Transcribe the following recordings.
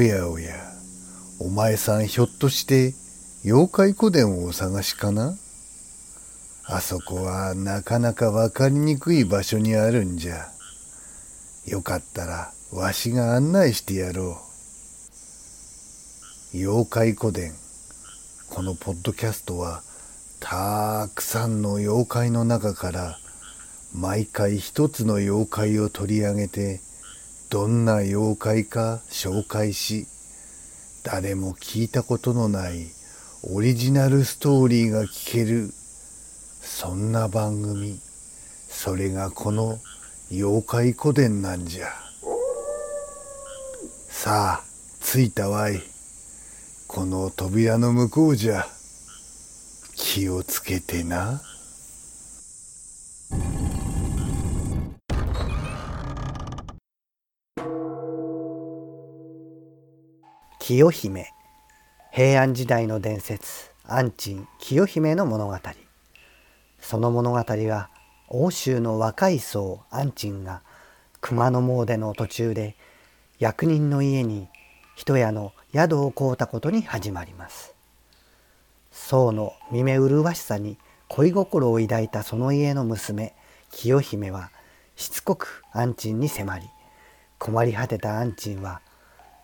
おやおや、お前さんひょっとして妖怪古殿をお探しかな？あそこはなかなかわかりにくい場所にあるんじゃ。よかったらわしが案内してやろう。妖怪古殿。このポッドキャストはたくさんの妖怪の中から毎回一つの妖怪を取り上げてどんな妖怪か紹介し誰も聞いたことのないオリジナルストーリーが聞けるそんな番組。それがこの妖怪古典なんじゃ。さあ着いたわい。この扉の向こうじゃ。気をつけてな。清姫。平安時代の伝説安珍清姫の物語。その物語は欧州の若い僧安珍が熊野詣の途中で役人の家に一家の宿を買うたことに始まります。僧の見目麗しさに恋心を抱いたその家の娘清姫はしつこく安珍に迫り困り果てた安珍は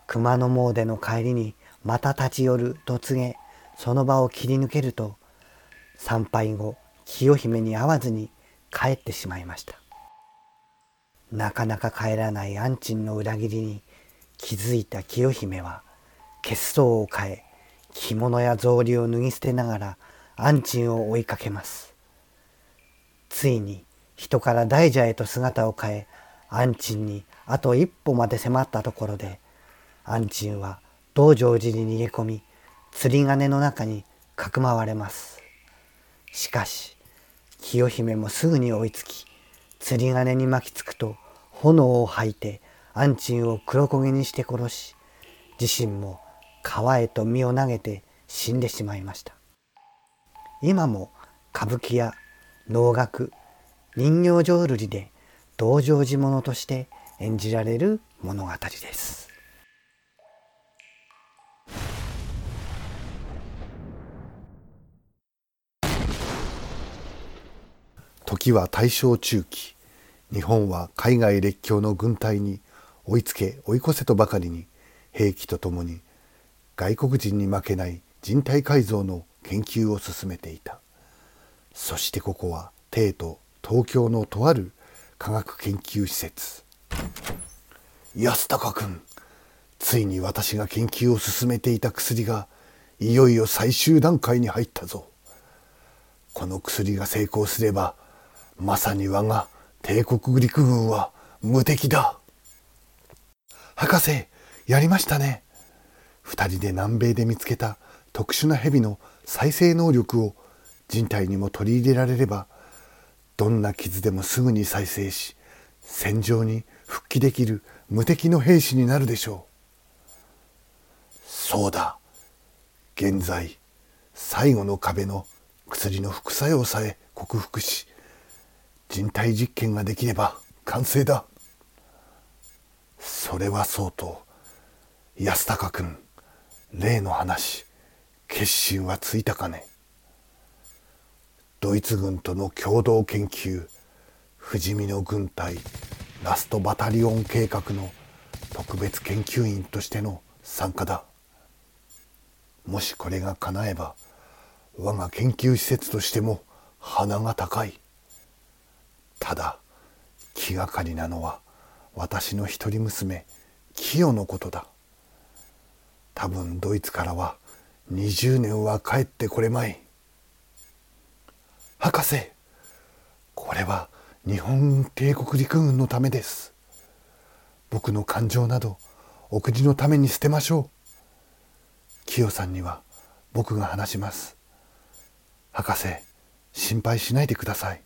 熊野詣の帰りにまた立ち寄ると告げその場を切り抜けると参拝後清姫に会わずに帰ってしまいました。なかなか帰らない安珍の裏切りに気づいた清姫は血相を変え着物や草履を脱ぎ捨てながら安珍を追いかけます。ついに人から大蛇へと姿を変え安珍にあと一歩まで迫ったところで安珍は道成寺に逃げ込み釣り鐘の中にかくまわれます。しかし清姫もすぐに追いつき釣り鐘に巻きつくと炎を吐いて安珍を黒焦げにして殺し自身も川へと身を投げて死んでしまいました。今も歌舞伎や能楽人形浄瑠璃で道成寺物として演じられる物語です。時は大正中期。日本は海外列強の軍隊に追いつけ追い越せとばかりに兵器とともに外国人に負けない人体改造の研究を進めていた。そしてここは帝都東京のとある科学研究施設。安高君ついに私が研究を進めていた薬がいよいよ最終段階に入ったぞ。この薬が成功すればまさに我が帝国陸軍は無敵だ。博士、やりましたね。二人で南米で見つけた特殊な蛇の再生能力を人体にも取り入れられれば、どんな傷でもすぐに再生し、戦場に復帰できる無敵の兵士になるでしょう。そうだ。現在、最後の壁の薬の副作用さえ克服し、人体実験ができれば完成だ。それはそうと安高君例の話決心はついたかね。ドイツ軍との共同研究不死身の軍隊ラストバタリオン計画の特別研究員としての参加だ。もしこれが叶えば我が研究施設としても鼻が高い。ただ気がかりなのは私の一人娘キヨのことだ。多分ドイツからは20年は帰ってこれまい。博士これは日本帝国陸軍のためです。僕の感情などお国のために捨てましょう。キヨさんには僕が話します。博士心配しないでください。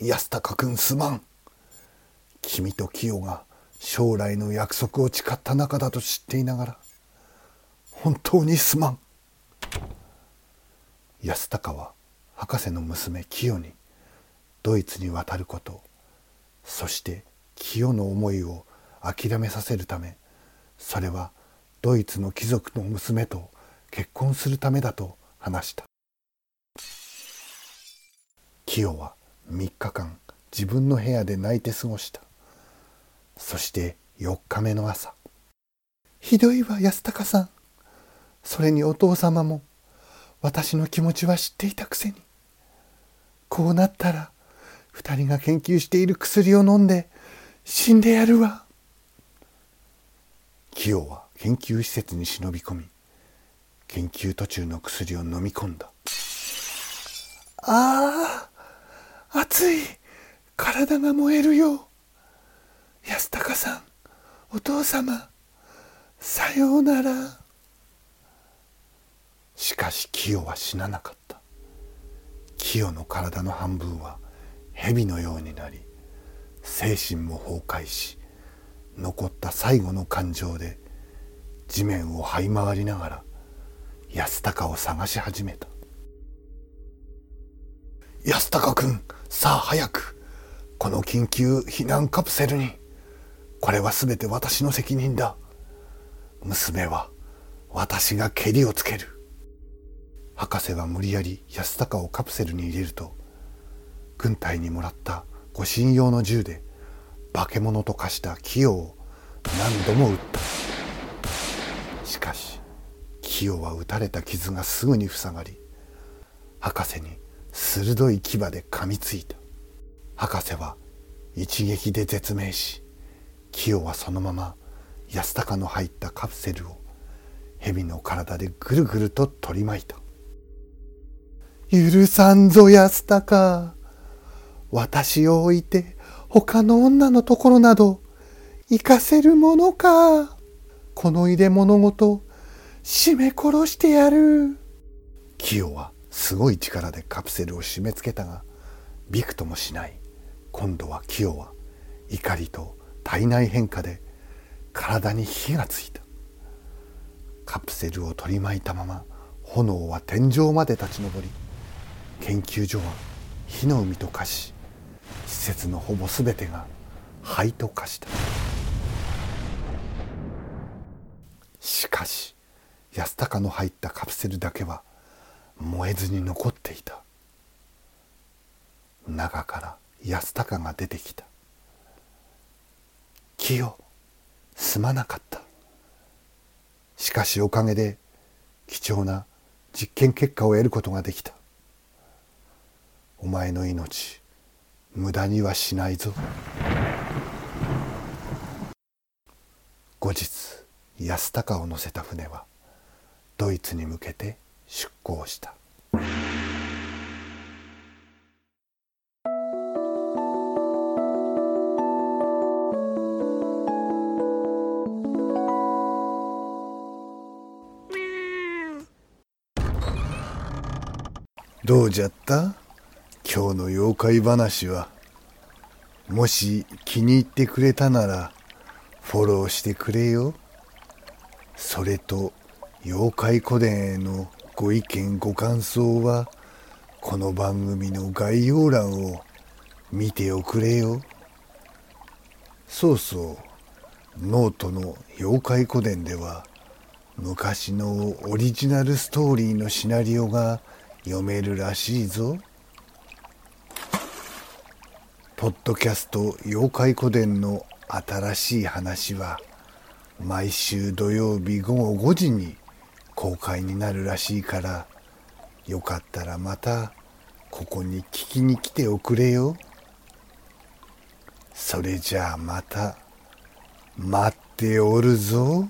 安高君すまん。君と清が将来の約束を誓った仲だと知っていながら、本当にすまん。安高は博士の娘清にドイツに渡ること、そして清の思いを諦めさせるため、それはドイツの貴族の娘と結婚するためだと話したキヨは3日間自分の部屋で泣いて過ごした。そして4日目の朝。ひどいわ安高さん。それにお父様も私の気持ちは知っていたくせに。こうなったら二人が研究している薬を飲んで死んでやるわ。キヨは研究施設に忍び込み研究途中の薬を飲み込んだ。ああ熱い体が燃えるよ安高さんお父様さようなら。しかしキヨは死ななかった。キヨの体の半分は蛇のようになり精神も崩壊し残った最後の感情で地面を這い回りながら安高を探し始めた。安高君さあ早くこの緊急避難カプセルに。これは全て私の責任だ。娘は私がけりをつける。博士は無理やり安高をカプセルに入れると軍隊にもらった護身用の銃で化け物と化したキヨを何度も撃った。しかしキヨは撃たれた傷がすぐに塞がり博士に鋭い牙で噛みついた博士は一撃で絶命しキヨはそのまま安高の入ったカプセルを蛇の体でぐるぐると取り巻いた許さんぞ安高私を置いて他の女のところなど行かせるものか。この入れ物ごと締め殺してやる。キヨはすごい力でカプセルを締め付けたが、びくともしない。今度はキヨは怒りと体内変化で体に火がついた。カプセルを取り巻いたまま炎は天井まで立ち上り、研究所は火の海と化し、施設のほぼ全てが灰と化したしかし安高の入ったカプセルだけは燃えずに残っていた。中から安高が出てきた「清すまなかった」しかしおかげで貴重な実験結果を得ることができた。お前の命無駄にはしないぞ。後日安高を乗せた船はドイツに向けて出港した。どうじゃった？今日の妖怪話は。もし気に入ってくれたならフォローしてくれよ。それと妖怪古伝へのご意見ご感想はこの番組の概要欄を見ておくれよそうそうノートの妖怪古伝では昔のオリジナルストーリーのシナリオが読めるらしいぞ。ポッドキャスト妖怪古典の新しい話は毎週土曜日午後5時に公開になるらしいからよかったらまたここに聞きに来ておくれよ。それじゃあまた待っておるぞ。